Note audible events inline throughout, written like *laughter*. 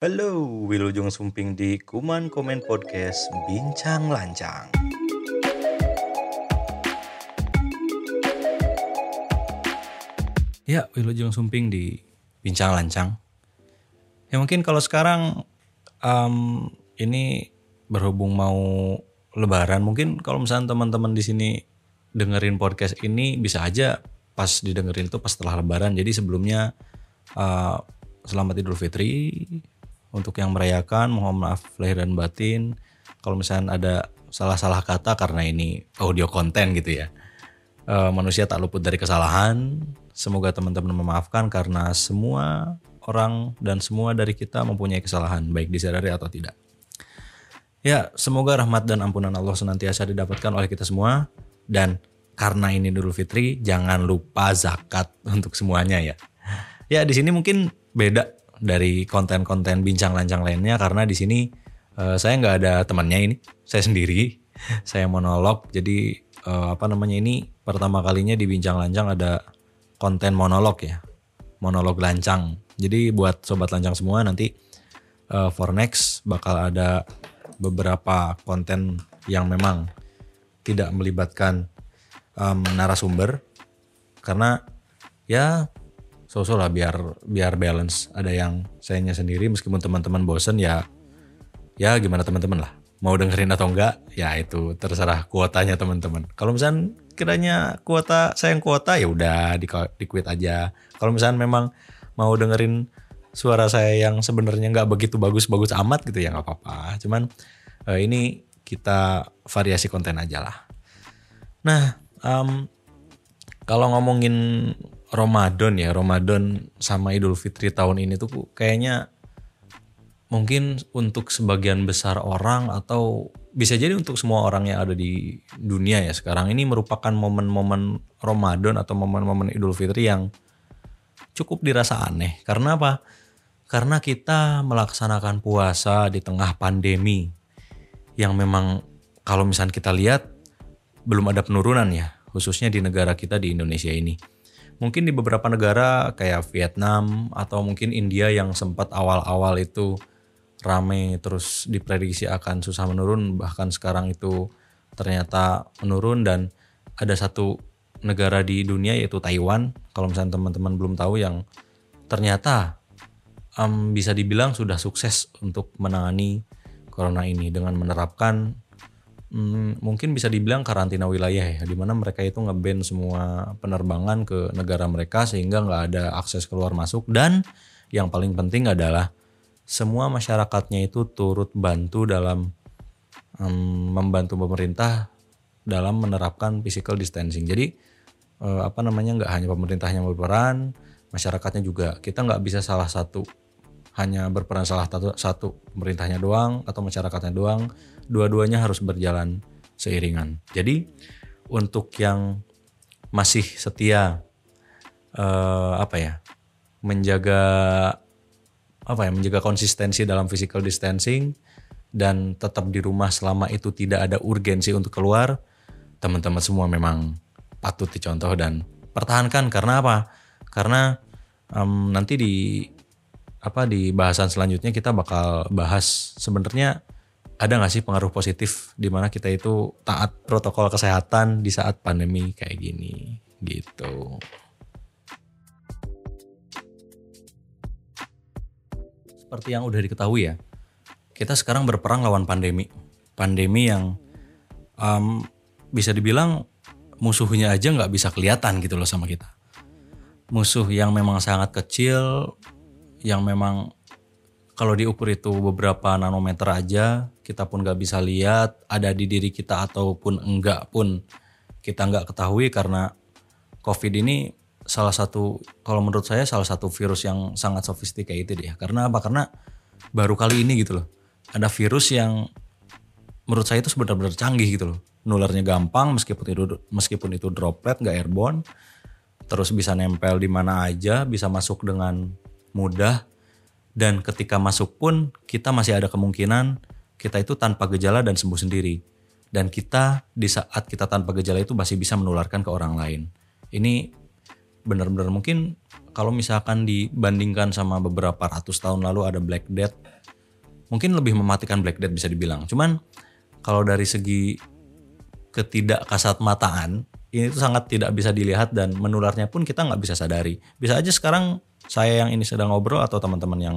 Halo, Wilujeng Sumping di Kuman Komen Podcast Bincang Lancang. Ya, Wilujeng Sumping di Bincang Lancang. Ya mungkin kalau sekarang um, ini berhubung mau lebaran, mungkin kalau misalnya teman-teman di sini dengerin podcast ini bisa aja pas didengerin itu pas setelah lebaran. Jadi sebelumnya uh, selamat Idul Fitri untuk yang merayakan mohon maaf lahir dan batin. Kalau misalnya ada salah-salah kata karena ini audio konten gitu ya. E, manusia tak luput dari kesalahan. Semoga teman-teman memaafkan karena semua orang dan semua dari kita mempunyai kesalahan baik disadari atau tidak. Ya semoga rahmat dan ampunan Allah senantiasa didapatkan oleh kita semua. Dan karena ini Idul Fitri jangan lupa zakat untuk semuanya ya. Ya di sini mungkin beda dari konten-konten bincang lancang lainnya karena di sini uh, saya nggak ada temannya ini saya sendiri *laughs* saya monolog. Jadi uh, apa namanya ini pertama kalinya di bincang lancang ada konten monolog ya monolog lancang. Jadi buat sobat lancang semua nanti uh, for next bakal ada beberapa konten yang memang tidak melibatkan um, narasumber. Karena ya sosok lah biar biar balance. Ada yang sayanya sendiri meskipun teman-teman bosen ya ya gimana teman-teman lah. Mau dengerin atau enggak ya itu terserah kuotanya teman-teman. Kalau misalnya kiranya kuota saya yang kuota ya udah di, di quit aja. Kalau misalnya memang mau dengerin suara saya yang sebenarnya nggak begitu bagus-bagus amat gitu ya nggak apa-apa. Cuman eh, ini kita variasi konten aja lah. Nah um, kalau ngomongin Ramadan ya, Ramadan sama Idul Fitri tahun ini tuh kayaknya mungkin untuk sebagian besar orang atau bisa jadi untuk semua orang yang ada di dunia ya sekarang ini merupakan momen-momen Ramadan atau momen-momen Idul Fitri yang cukup dirasa aneh. Karena apa? Karena kita melaksanakan puasa di tengah pandemi yang memang kalau misalnya kita lihat belum ada penurunan ya, khususnya di negara kita di Indonesia ini mungkin di beberapa negara kayak Vietnam atau mungkin India yang sempat awal-awal itu rame terus diprediksi akan susah menurun bahkan sekarang itu ternyata menurun. Dan ada satu negara di dunia yaitu Taiwan. Kalau misalnya teman-teman belum tahu yang ternyata um, bisa dibilang sudah sukses untuk menangani corona ini dengan menerapkan hmm, mungkin bisa dibilang karantina wilayah ya, di mana mereka itu ngeban semua penerbangan ke negara mereka sehingga nggak ada akses keluar masuk dan yang paling penting adalah semua masyarakatnya itu turut bantu dalam um, membantu pemerintah dalam menerapkan physical distancing. Jadi uh, apa namanya nggak hanya pemerintahnya berperan, masyarakatnya juga. Kita nggak bisa salah satu hanya berperan salah satu, satu pemerintahnya doang atau masyarakatnya doang dua-duanya harus berjalan seiringan. Jadi untuk yang masih setia uh, apa ya menjaga apa ya menjaga konsistensi dalam physical distancing dan tetap di rumah selama itu tidak ada urgensi untuk keluar teman-teman semua memang patut dicontoh dan pertahankan karena apa karena um, nanti di apa di bahasan selanjutnya kita bakal bahas sebenarnya ada nggak sih pengaruh positif di mana kita itu taat protokol kesehatan di saat pandemi kayak gini gitu. Seperti yang udah diketahui ya, kita sekarang berperang lawan pandemi. Pandemi yang um, bisa dibilang musuhnya aja nggak bisa kelihatan gitu loh sama kita. Musuh yang memang sangat kecil, yang memang kalau diukur itu beberapa nanometer aja kita pun nggak bisa lihat ada di diri kita ataupun enggak pun kita nggak ketahui karena covid ini salah satu kalau menurut saya salah satu virus yang sangat sophisticated ya. Karena apa? Karena baru kali ini gitu loh. Ada virus yang menurut saya itu benar-benar canggih gitu loh. Nularnya gampang meskipun itu meskipun itu droplet nggak airborne terus bisa nempel di mana aja bisa masuk dengan mudah dan ketika masuk pun kita masih ada kemungkinan kita itu tanpa gejala dan sembuh sendiri. Dan kita di saat kita tanpa gejala itu masih bisa menularkan ke orang lain. Ini benar-benar mungkin kalau misalkan dibandingkan sama beberapa ratus tahun lalu ada Black Death mungkin lebih mematikan Black Death bisa dibilang cuman kalau dari segi ketidakkasat mataan ini tuh sangat tidak bisa dilihat dan menularnya pun kita nggak bisa sadari bisa aja sekarang saya yang ini sedang ngobrol atau teman-teman yang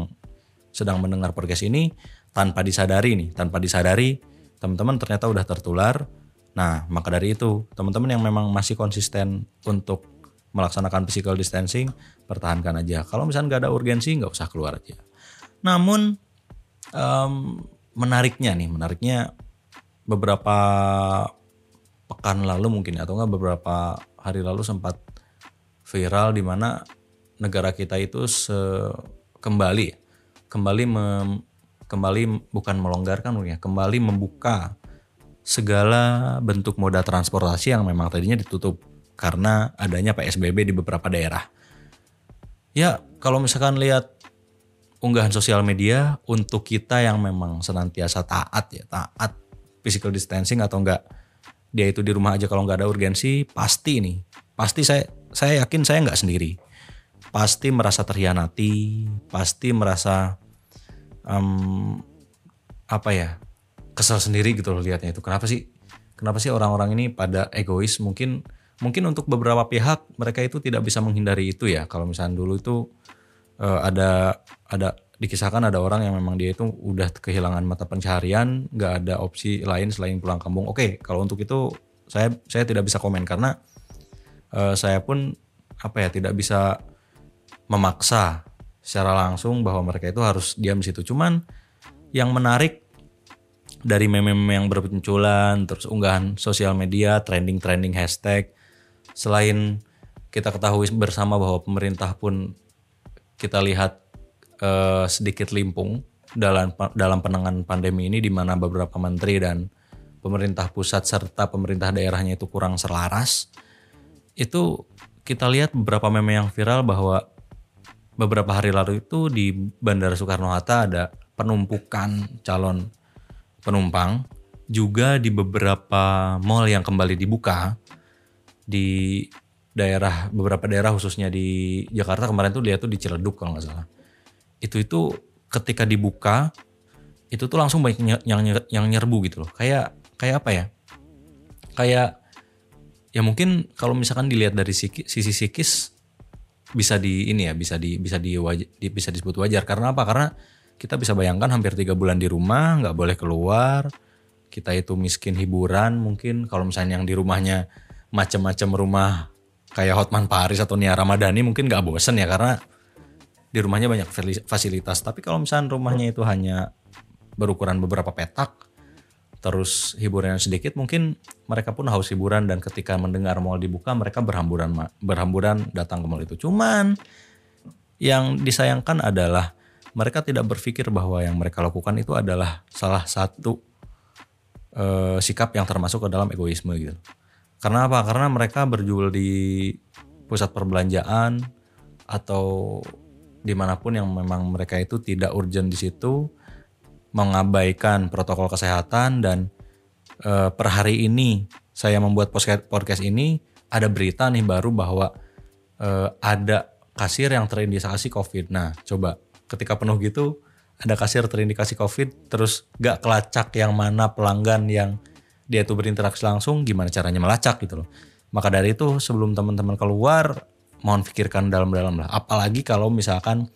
sedang mendengar podcast ini tanpa disadari nih tanpa disadari teman-teman ternyata udah tertular nah maka dari itu teman-teman yang memang masih konsisten untuk melaksanakan physical distancing, pertahankan aja. Kalau misalnya nggak ada urgensi, nggak usah keluar aja. Namun um, menariknya nih, menariknya beberapa pekan lalu mungkin atau enggak beberapa hari lalu sempat viral di mana negara kita itu se kembali kembali mem, kembali bukan melonggarkan ya, kembali membuka segala bentuk moda transportasi yang memang tadinya ditutup karena adanya PSBB di beberapa daerah. Ya, kalau misalkan lihat unggahan sosial media untuk kita yang memang senantiasa taat ya, taat physical distancing atau enggak dia itu di rumah aja kalau nggak ada urgensi, pasti nih, pasti saya saya yakin saya nggak sendiri. Pasti merasa terhianati, pasti merasa um, apa ya kesel sendiri gitu loh liatnya itu. Kenapa sih? Kenapa sih orang-orang ini pada egois? Mungkin mungkin untuk beberapa pihak mereka itu tidak bisa menghindari itu ya kalau misalnya dulu itu uh, ada ada dikisahkan ada orang yang memang dia itu udah kehilangan mata pencaharian nggak ada opsi lain selain pulang kampung oke kalau untuk itu saya saya tidak bisa komen karena uh, saya pun apa ya tidak bisa memaksa secara langsung bahwa mereka itu harus diam di situ cuman yang menarik dari meme-meme yang bermunculan terus unggahan sosial media trending-trending hashtag selain kita ketahui bersama bahwa pemerintah pun kita lihat uh, sedikit limpung dalam dalam penanganan pandemi ini di mana beberapa menteri dan pemerintah pusat serta pemerintah daerahnya itu kurang selaras. Itu kita lihat beberapa meme yang viral bahwa beberapa hari lalu itu di Bandara Soekarno Hatta ada penumpukan calon penumpang juga di beberapa mall yang kembali dibuka di daerah beberapa daerah khususnya di Jakarta kemarin tuh dia tuh di Ciledug kalau nggak salah. Itu itu ketika dibuka itu tuh langsung banyak yang yang nyerbu gitu loh. Kayak kayak apa ya? Kayak ya mungkin kalau misalkan dilihat dari sisi, psikis bisa di ini ya bisa di bisa di, di bisa disebut wajar karena apa? Karena kita bisa bayangkan hampir tiga bulan di rumah nggak boleh keluar kita itu miskin hiburan mungkin kalau misalnya yang di rumahnya macam-macam rumah kayak Hotman Paris atau Nia Ramadhani mungkin gak bosen ya karena di rumahnya banyak fasilitas. Tapi kalau misalnya rumahnya itu hanya berukuran beberapa petak, terus hiburan sedikit, mungkin mereka pun haus hiburan dan ketika mendengar mall dibuka mereka berhamburan berhamburan datang ke mall itu. Cuman yang disayangkan adalah mereka tidak berpikir bahwa yang mereka lakukan itu adalah salah satu uh, sikap yang termasuk ke dalam egoisme gitu. Karena apa? Karena mereka berjual di pusat perbelanjaan atau di mana pun yang memang mereka itu tidak urgent di situ, mengabaikan protokol kesehatan dan e, per hari ini saya membuat podcast ini ada berita nih baru bahwa e, ada kasir yang terindikasi COVID. Nah, coba ketika penuh gitu ada kasir terindikasi COVID, terus gak kelacak yang mana pelanggan yang dia tuh berinteraksi langsung gimana caranya melacak gitu loh. Maka dari itu sebelum teman-teman keluar mohon pikirkan dalam-dalam lah. Apalagi kalau misalkan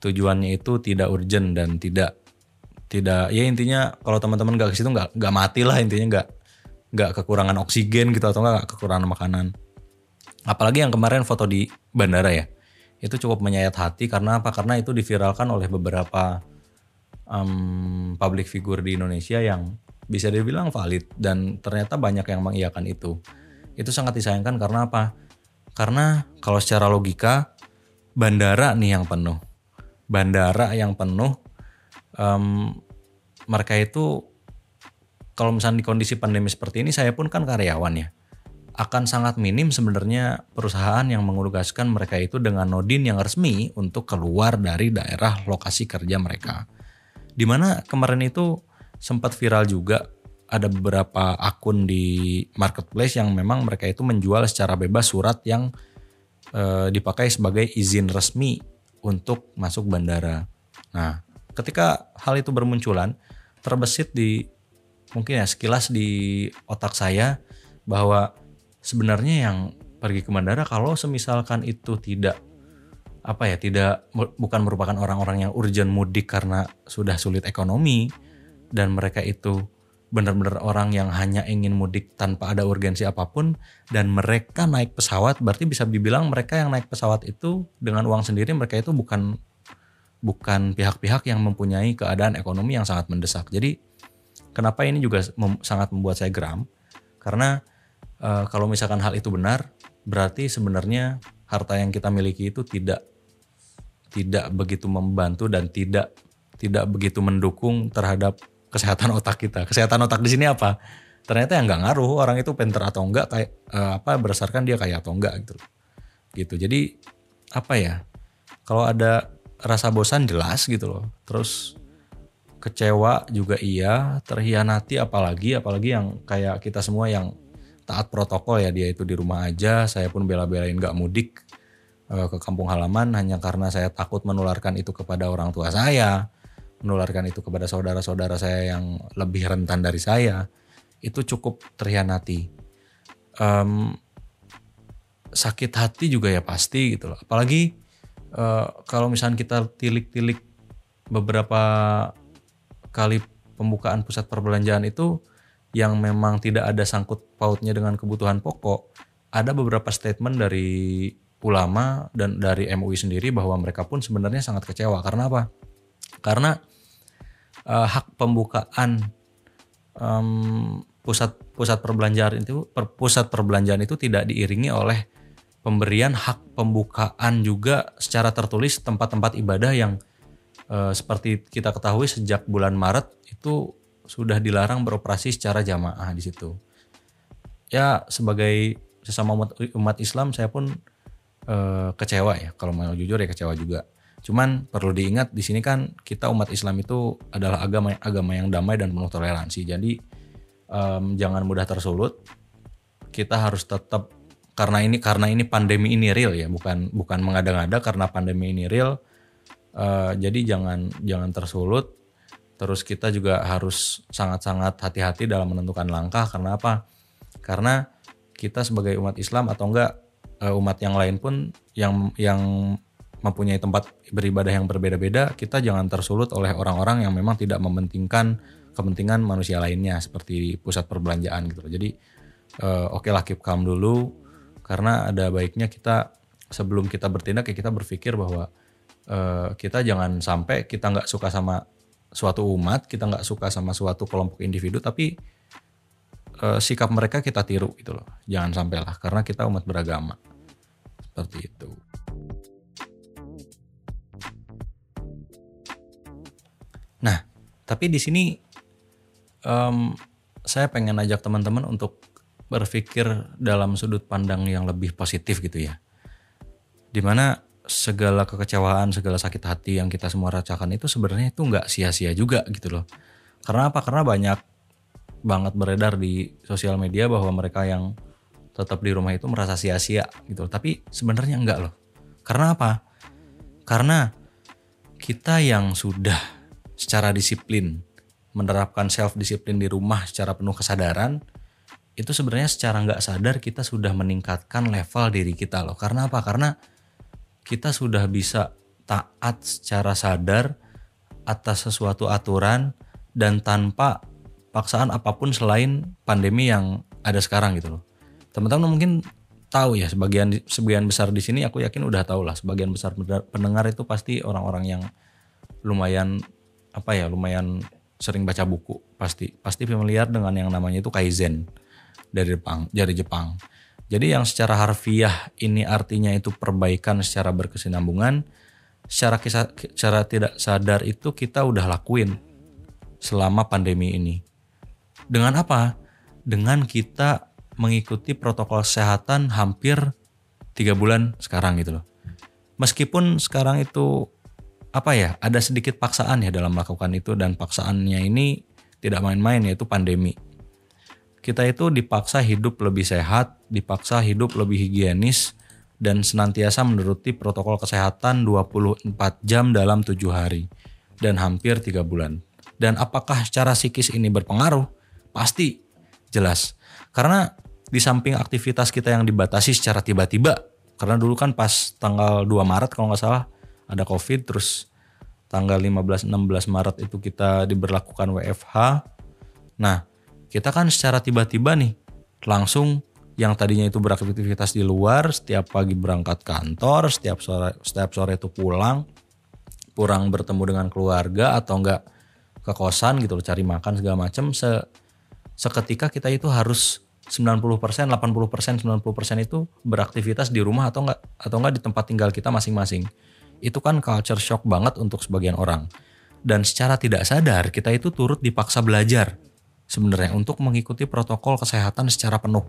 tujuannya itu tidak urgent dan tidak tidak ya intinya kalau teman-teman gak ke situ nggak nggak mati lah intinya nggak nggak kekurangan oksigen gitu atau nggak kekurangan makanan. Apalagi yang kemarin foto di bandara ya itu cukup menyayat hati karena apa? Karena itu diviralkan oleh beberapa um, public figure di Indonesia yang bisa dibilang valid dan ternyata banyak yang mengiyakan itu. Itu sangat disayangkan karena apa? Karena kalau secara logika bandara nih yang penuh, bandara yang penuh, um, mereka itu kalau misalnya di kondisi pandemi seperti ini saya pun kan karyawan ya akan sangat minim sebenarnya perusahaan yang mengugaskan mereka itu dengan nodin yang resmi untuk keluar dari daerah lokasi kerja mereka. Di mana kemarin itu sempat viral juga ada beberapa akun di marketplace yang memang mereka itu menjual secara bebas surat yang eh, dipakai sebagai izin resmi untuk masuk bandara. Nah, ketika hal itu bermunculan, terbesit di mungkin ya sekilas di otak saya bahwa sebenarnya yang pergi ke bandara kalau semisalkan itu tidak apa ya tidak bukan merupakan orang-orang yang urgent mudik karena sudah sulit ekonomi dan mereka itu benar-benar orang yang hanya ingin mudik tanpa ada urgensi apa pun dan mereka naik pesawat berarti bisa dibilang mereka yang naik pesawat itu dengan uang sendiri mereka itu bukan bukan pihak-pihak yang mempunyai keadaan ekonomi yang sangat mendesak. Jadi kenapa ini juga mem sangat membuat saya geram karena uh, kalau misalkan hal itu benar berarti sebenarnya harta yang kita miliki itu tidak tidak begitu membantu dan tidak tidak begitu mendukung terhadap kesehatan otak kita. Kesehatan otak di sini apa? Ternyata yang nggak ngaruh orang itu pinter atau enggak kayak uh, apa berdasarkan dia kayak atau enggak gitu. Gitu. Jadi apa ya? Kalau ada rasa bosan jelas gitu loh. Terus kecewa juga iya, terhianati apalagi apalagi yang kayak kita semua yang taat protokol ya dia itu di rumah aja, saya pun bela-belain nggak mudik uh, ke kampung halaman hanya karena saya takut menularkan itu kepada orang tua saya menularkan itu kepada saudara-saudara saya yang lebih rentan dari saya itu cukup terhianati um, sakit hati juga ya pasti gitu loh apalagi uh, kalau misalnya kita tilik-tilik beberapa kali pembukaan pusat perbelanjaan itu yang memang tidak ada sangkut pautnya dengan kebutuhan pokok ada beberapa statement dari ulama dan dari MUI sendiri bahwa mereka pun sebenarnya sangat kecewa. Karena apa? Karena uh, hak pembukaan um, pusat pusat perbelanjaan itu per, pusat perbelanjaan itu tidak diiringi oleh pemberian hak pembukaan juga secara tertulis tempat-tempat ibadah yang uh, seperti kita ketahui sejak bulan Maret itu sudah dilarang beroperasi secara jamaah di situ. Ya sebagai sesama umat, umat Islam saya pun uh, kecewa ya kalau mau jujur ya kecewa juga Cuman perlu diingat di sini kan kita umat Islam itu adalah agama agama yang damai dan penuh toleransi. Jadi um, jangan mudah tersulut. Kita harus tetap karena ini karena ini pandemi ini real ya, bukan bukan mengada-ngada karena pandemi ini real. Uh, jadi jangan jangan tersulut. Terus kita juga harus sangat-sangat hati-hati dalam menentukan langkah karena apa? Karena kita sebagai umat Islam atau enggak uh, umat yang lain pun yang yang mempunyai tempat beribadah yang berbeda-beda, kita jangan tersulut oleh orang-orang yang memang tidak mementingkan kepentingan manusia lainnya seperti pusat perbelanjaan gitu Jadi uh, oke okay lah keep calm dulu karena ada baiknya kita sebelum kita bertindak ya kita berpikir bahwa uh, kita jangan sampai kita nggak suka sama suatu umat, kita nggak suka sama suatu kelompok individu tapi uh, sikap mereka kita tiru gitu loh. Jangan sampailah karena kita umat beragama. Seperti itu. Nah, tapi di sini um, saya pengen ajak teman-teman untuk berpikir dalam sudut pandang yang lebih positif gitu ya. Di mana segala kekecewaan, segala sakit hati yang kita semua rasakan itu sebenarnya itu nggak sia-sia juga gitu loh. Karena apa? Karena banyak banget beredar di sosial media bahwa mereka yang tetap di rumah itu merasa sia-sia gitu. Loh. Tapi sebenarnya enggak loh. Karena apa? Karena kita yang sudah secara disiplin, menerapkan self disiplin di rumah secara penuh kesadaran, itu sebenarnya secara nggak sadar kita sudah meningkatkan level diri kita loh. Karena apa? Karena kita sudah bisa taat secara sadar atas sesuatu aturan dan tanpa paksaan apa pun selain pandemi yang ada sekarang gitu loh. Teman-teman mungkin tahu ya sebagian sebagian besar di sini aku yakin udah tahu lah sebagian besar pendengar itu pasti orang-orang yang lumayan apa ya lumayan sering baca buku pasti pasti familiar dengan yang namanya itu kaizen dari Jepang dari Jepang. Jadi yang secara harfiah ini artinya itu perbaikan secara berkesinambungan, secara kisah, secara tidak sadar itu kita udah lakuin selama pandemi ini. Dengan apa? Dengan kita mengikuti protokol kesehatan hampir tiga bulan sekarang gitu loh. Meskipun sekarang itu apa ya ada sedikit paksaan ya dalam melakukan itu dan paksaannya ini tidak main-main yaitu pandemi. Kita itu dipaksa hidup lebih sehat, dipaksa hidup lebih higienis, dan senantiasa menuruti protokol kesehatan 24 jam dalam tujuh hari dan hampir tiga bulan. Dan apakah secara psikis ini berpengaruh? Pasti jelas. Karena di samping aktivitas kita yang dibatasi secara tiba-tiba, karena dulu kan pas tanggal 2 Maret kalau nggak salah ada COVID, terus tanggal 15-16 Maret itu kita diberlakukan WFH. Nah, kita kan secara tiba-tiba nih langsung yang tadinya itu beraktivitas di luar, setiap pagi berangkat kantor, setiap sore setiap sore itu pulang, kurang bertemu dengan keluarga atau enggak ke kosan gitu loh cari makan segala macam se seketika kita itu harus 90%, 80%, 90% itu beraktivitas di rumah atau enggak atau enggak di tempat tinggal kita masing-masing. Itu kan culture shock banget untuk sebagian orang. Dan secara tidak sadar kita itu turut dipaksa belajar sebenarnya untuk mengikuti protokol kesehatan secara penuh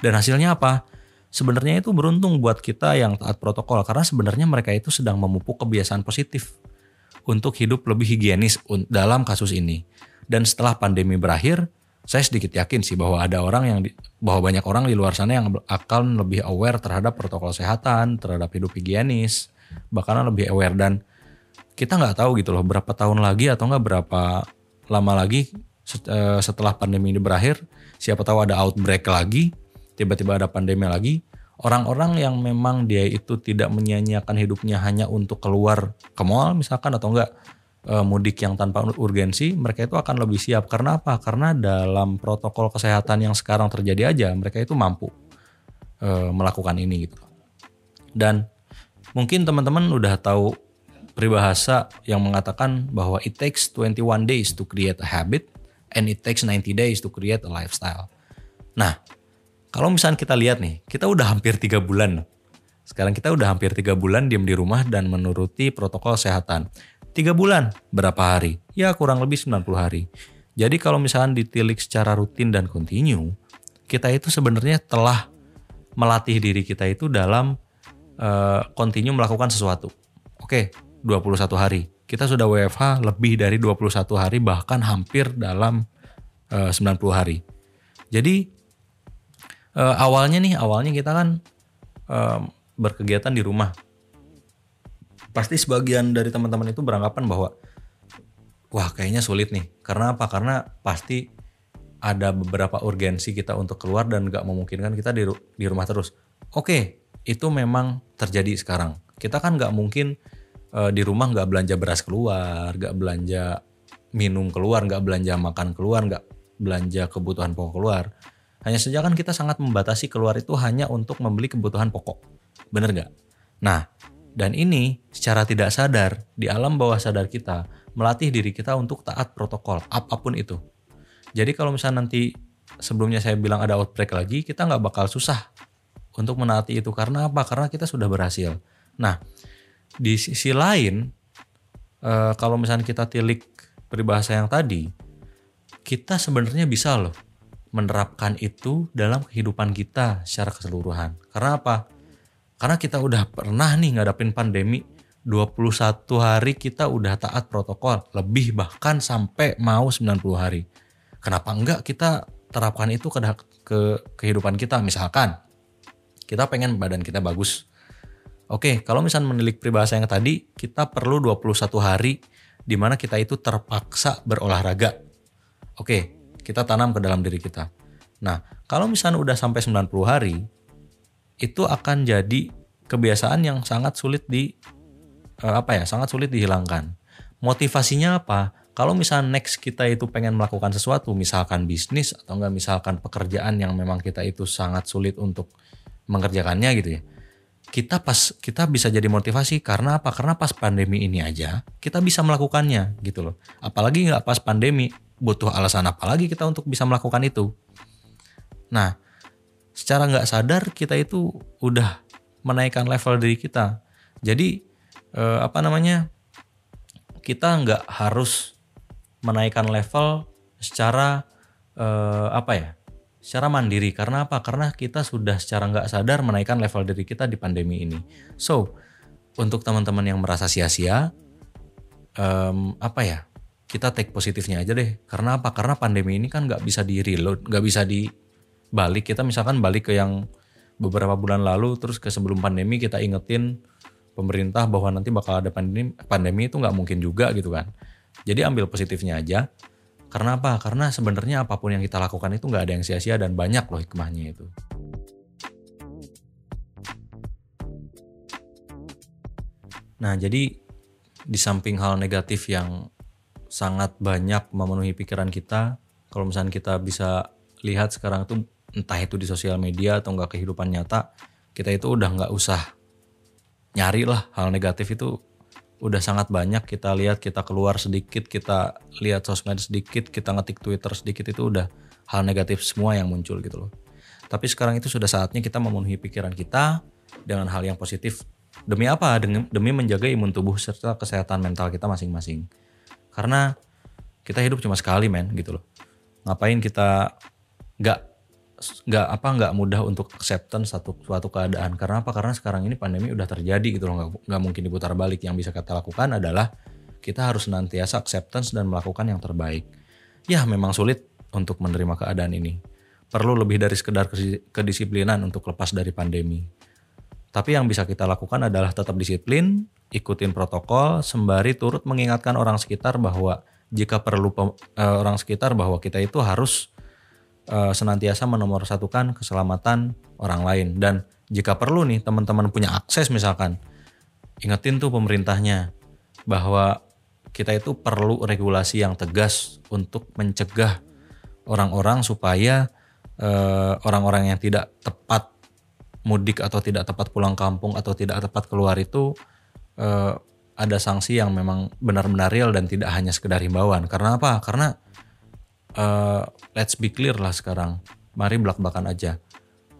dan hasilnya apa? Sebenarnya itu beruntung buat kita yang taat protokol karena sebenarnya mereka itu sedang memupuk kebiasaan positif untuk hidup lebih higienis dalam kasus ini. Dan setelah pandemi berakhir, saya sedikit yakin sih bahwa ada orang yang di, bahwa banyak orang di luar sana yang akan lebih aware terhadap protokol kesehatan, terhadap hidup higienis, bahkan lebih aware dan kita nggak tahu gitu loh berapa tahun lagi atau nggak berapa lama lagi setelah pandemi ini berakhir, siapa tahu ada outbreak lagi tiba-tiba ada pandemi lagi, orang-orang yang memang dia itu tidak menyia-nyiakan hidupnya hanya untuk keluar ke mall misalkan atau enggak e, mudik yang tanpa urgensi, mereka itu akan lebih siap. Karena apa? Karena dalam protokol kesehatan yang sekarang terjadi aja, mereka itu mampu e, melakukan ini gitu. Dan mungkin teman-teman udah tahu peribahasa yang mengatakan bahwa it takes 21 days to create a habit and it takes 90 days to create a lifestyle. Nah, kalau misalnya kita lihat nih, kita udah hampir tiga bulan. Sekarang kita udah hampir tiga bulan diam di rumah dan menuruti protokol kesehatan. Tiga bulan, berapa hari? Ya kurang lebih 90 hari. Jadi kalau misalnya ditilik secara rutin dan kontinu, kita itu sebenarnya telah melatih diri kita itu dalam kontinu eh, uh, melakukan sesuatu. Oke, 21 hari. Kita sudah WFH lebih dari 21 hari bahkan hampir dalam uh, 90 hari. Jadi uh, awalnya nih awalnya kita kan uh, berkegiatan di rumah. Pasti sebagian dari teman-teman itu beranggapan bahwa wah kayaknya sulit nih. Karena apa? Karena pasti ada beberapa urgensi kita untuk keluar dan gak memungkinkan kita di, di rumah terus. Oke itu memang terjadi sekarang. Kita kan gak mungkin uh, di rumah gak belanja beras keluar gak belanja minum keluar gak belanja makan keluar gak belanja kebutuhan pokok keluar hanya saja kan kita sangat membatasi keluar itu hanya untuk membeli kebutuhan pokok. Bener gak? Nah, dan ini secara tidak sadar di alam bawah sadar kita melatih diri kita untuk taat protokol apa pun itu. Jadi kalau misalnya nanti sebelumnya saya bilang ada outbreak lagi, kita nggak bakal susah untuk menaati itu karena apa? Karena kita sudah berhasil. Nah, di sisi lain, eh, kalau misalnya kita tilik peribahasa yang tadi, kita sebenarnya bisa loh menerapkan itu dalam kehidupan kita secara keseluruhan. Karena apa? Karena kita udah pernah nih ngadapin pandemi 21 hari kita udah taat protokol, lebih bahkan sampai mau 90 hari. Kenapa enggak kita terapkan itu ke, ke kehidupan kita misalkan kita pengen badan kita bagus. Oke, kalau misalnya menilik peribahasa yang tadi, kita perlu 21 hari di mana kita itu terpaksa berolahraga. Oke, kita tanam ke dalam diri kita. Nah, kalau misalnya udah sampai 90 hari, itu akan jadi kebiasaan yang sangat sulit di uh, apa ya, sangat sulit dihilangkan. Motivasinya apa? Kalau misalnya next kita itu pengen melakukan sesuatu, misalkan bisnis atau enggak misalkan pekerjaan yang memang kita itu sangat sulit untuk mengerjakannya gitu ya. Kita pas kita bisa jadi motivasi karena apa? Karena pas pandemi ini aja kita bisa melakukannya gitu loh. Apalagi nggak pas pandemi, butuh alasan apa lagi kita untuk bisa melakukan itu. Nah, secara nggak sadar kita itu udah menaikkan level diri kita. Jadi eh, apa namanya? Kita nggak harus menaikkan level secara eh, apa ya? Secara mandiri. Karena apa? Karena kita sudah secara nggak sadar menaikkan level diri kita di pandemi ini. So, untuk teman-teman yang merasa sia-sia, um, apa ya? kita take positifnya aja deh. Karena apa? Karena pandemi ini kan nggak bisa di reload, nggak bisa dibalik. Kita misalkan balik ke yang beberapa bulan lalu terus ke sebelum pandemi kita ingetin pemerintah bahwa nanti bakal ada pandemi pandemi itu nggak mungkin juga gitu kan jadi ambil positifnya aja karena apa? Karena sebenarnya apa pun yang kita lakukan itu nggak ada yang sia-sia dan banyak loh hikmahnya itu. Nah jadi di samping hal negatif yang sangat banyak memenuhi pikiran kita kalau misalnya kita bisa lihat sekarang tuh entah itu di sosial media atau enggak kehidupan nyata kita itu udah nggak usah nyari lah hal negatif itu udah sangat banyak kita lihat kita keluar sedikit kita lihat sosmed sedikit kita ngetik twitter sedikit itu udah hal negatif semua yang muncul gitu loh. Tapi sekarang itu sudah saatnya kita memenuhi pikiran kita dengan hal yang positif. Demi apa? Demi, menjaga imun tubuh serta kesehatan mental kita masing-masing. Karena kita hidup cuma sekali men gitu loh. Ngapain kita nggak nggak apa nggak mudah untuk acceptance satu suatu keadaan. Karena apa? Karena sekarang ini pandemi udah terjadi gitu loh. Nggak, mungkin diputar balik. Yang bisa kita lakukan adalah kita harus nantiasa acceptance dan melakukan yang terbaik. Ya memang sulit untuk menerima keadaan ini. Perlu lebih dari sekedar kedisiplinan untuk lepas dari pandemi. Tapi yang bisa kita lakukan adalah tetap disiplin ikutin protokol sembari turut mengingatkan orang sekitar bahwa jika perlu uh, orang sekitar bahwa kita itu harus uh, senantiasa menomorsatukan keselamatan orang lain dan jika perlu nih teman-teman punya akses misalkan ingetin tuh pemerintahnya bahwa kita itu perlu regulasi yang tegas untuk mencegah orang-orang supaya uh, orang-orang yang tidak tepat mudik atau tidak tepat pulang kampung atau tidak tepat keluar itu uh, ada sanksi yang memang benar-benar real dan tidak hanya sekedar himbauan. Karena apa? Karena uh, let's be clear lah sekarang. Mari belak-belakan aja.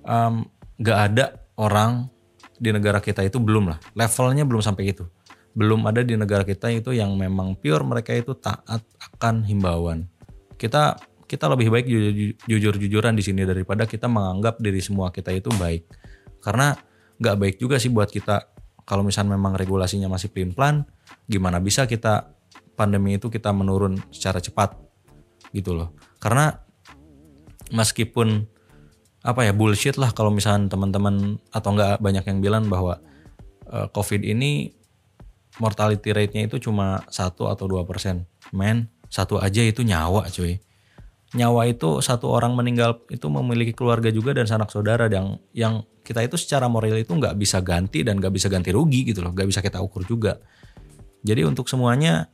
Um, gak ada orang di negara kita itu belum lah. Levelnya belum sampai itu. Belum ada di negara kita itu yang memang pure mereka itu taat akan himbauan. Kita kita lebih baik jujur-jujuran di sini daripada kita menganggap diri semua kita itu baik. Karena nggak baik juga sih buat kita kalau misalnya memang regulasinya masih pelin-pelan, gimana bisa kita pandemi itu kita menurun secara cepat gitu loh. Karena meskipun apa ya bullshit lah kalau misalnya teman-teman atau enggak banyak yang bilang bahwa uh, COVID ini mortality rate-nya itu cuma satu atau dua persen. Men, satu aja itu nyawa cuy. Nyawa itu satu orang meninggal itu memiliki keluarga juga dan sanak saudara yang yang kita itu secara moral itu nggak bisa ganti dan nggak bisa ganti rugi gitu loh nggak bisa kita ukur juga jadi untuk semuanya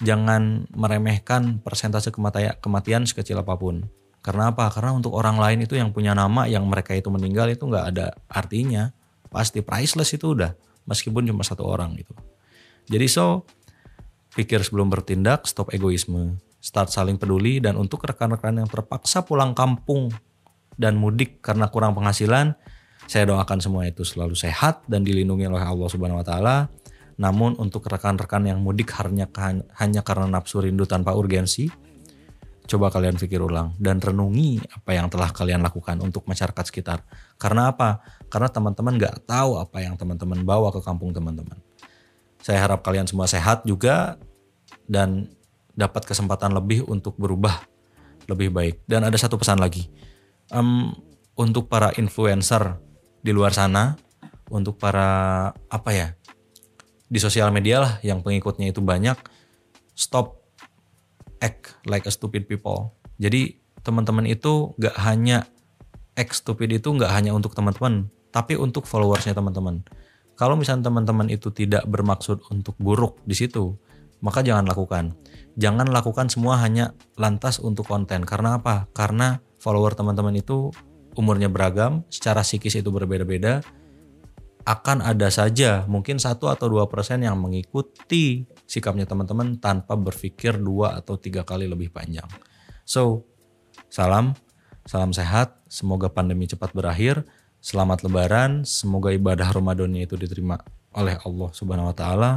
jangan meremehkan persentase kematian, sekecil apa pun. Karena apa? Karena untuk orang lain itu yang punya nama yang mereka itu meninggal itu nggak ada artinya. Pasti priceless itu udah meskipun cuma satu orang gitu. Jadi so pikir sebelum bertindak stop egoisme. Start saling peduli dan untuk rekan-rekan yang terpaksa pulang kampung dan mudik karena kurang penghasilan saya doakan semua itu selalu sehat dan dilindungi oleh Allah Subhanahu wa taala. Namun untuk rekan-rekan yang mudik hanya hanya karena nafsu rindu tanpa urgensi, coba kalian pikir ulang dan renungi apa yang telah kalian lakukan untuk masyarakat sekitar. Karena apa? Karena teman-teman nggak tahu apa yang teman-teman bawa ke kampung teman-teman. Saya harap kalian semua sehat juga dan dapat kesempatan lebih untuk berubah lebih baik. Dan ada satu pesan lagi. Um, untuk para influencer di luar sana untuk para apa ya di sosial media lah yang pengikutnya itu banyak stop act like a stupid people. Jadi teman-teman itu gak hanya act stupid itu gak hanya untuk teman-teman tapi untuk followersnya teman-teman. Kalau misalnya teman-teman itu tidak bermaksud untuk buruk di situ maka jangan lakukan. Jangan lakukan semua hanya lantas untuk konten. Karena apa? Karena follower teman-teman itu umurnya beragam, secara psikis itu berbeda-beda, akan ada saja mungkin satu atau dua persen yang mengikuti sikapnya teman-teman tanpa berpikir dua atau tiga kali lebih panjang. So, salam, salam sehat, semoga pandemi cepat berakhir, selamat lebaran, semoga ibadah Ramadannya itu diterima oleh Allah Subhanahu wa taala.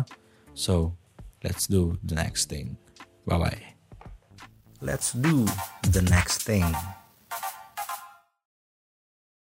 So, let's do the next thing. Bye bye. Let's do the next thing.